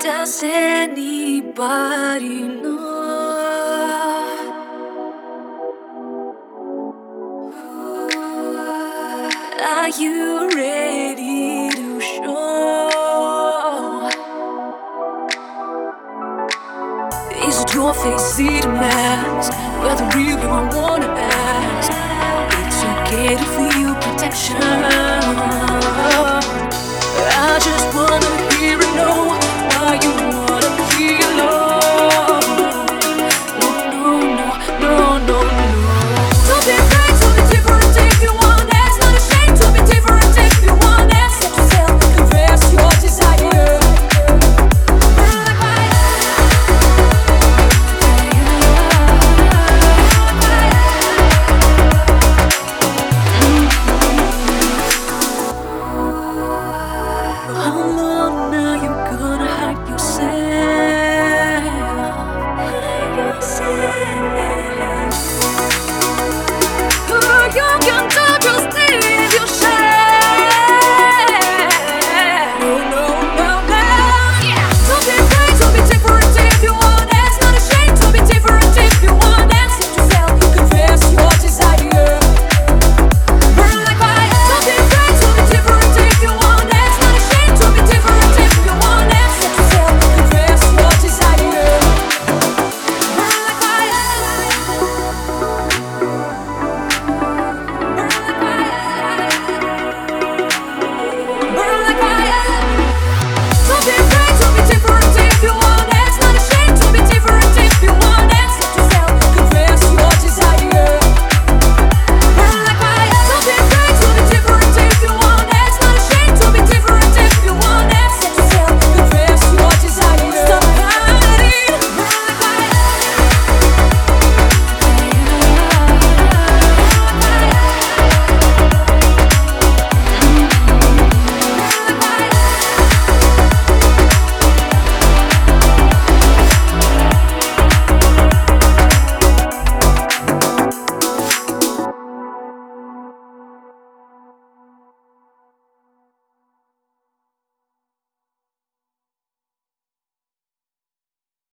Does anybody know? Are you ready to show? Is it your face, see the mask? the real you I wanna ask.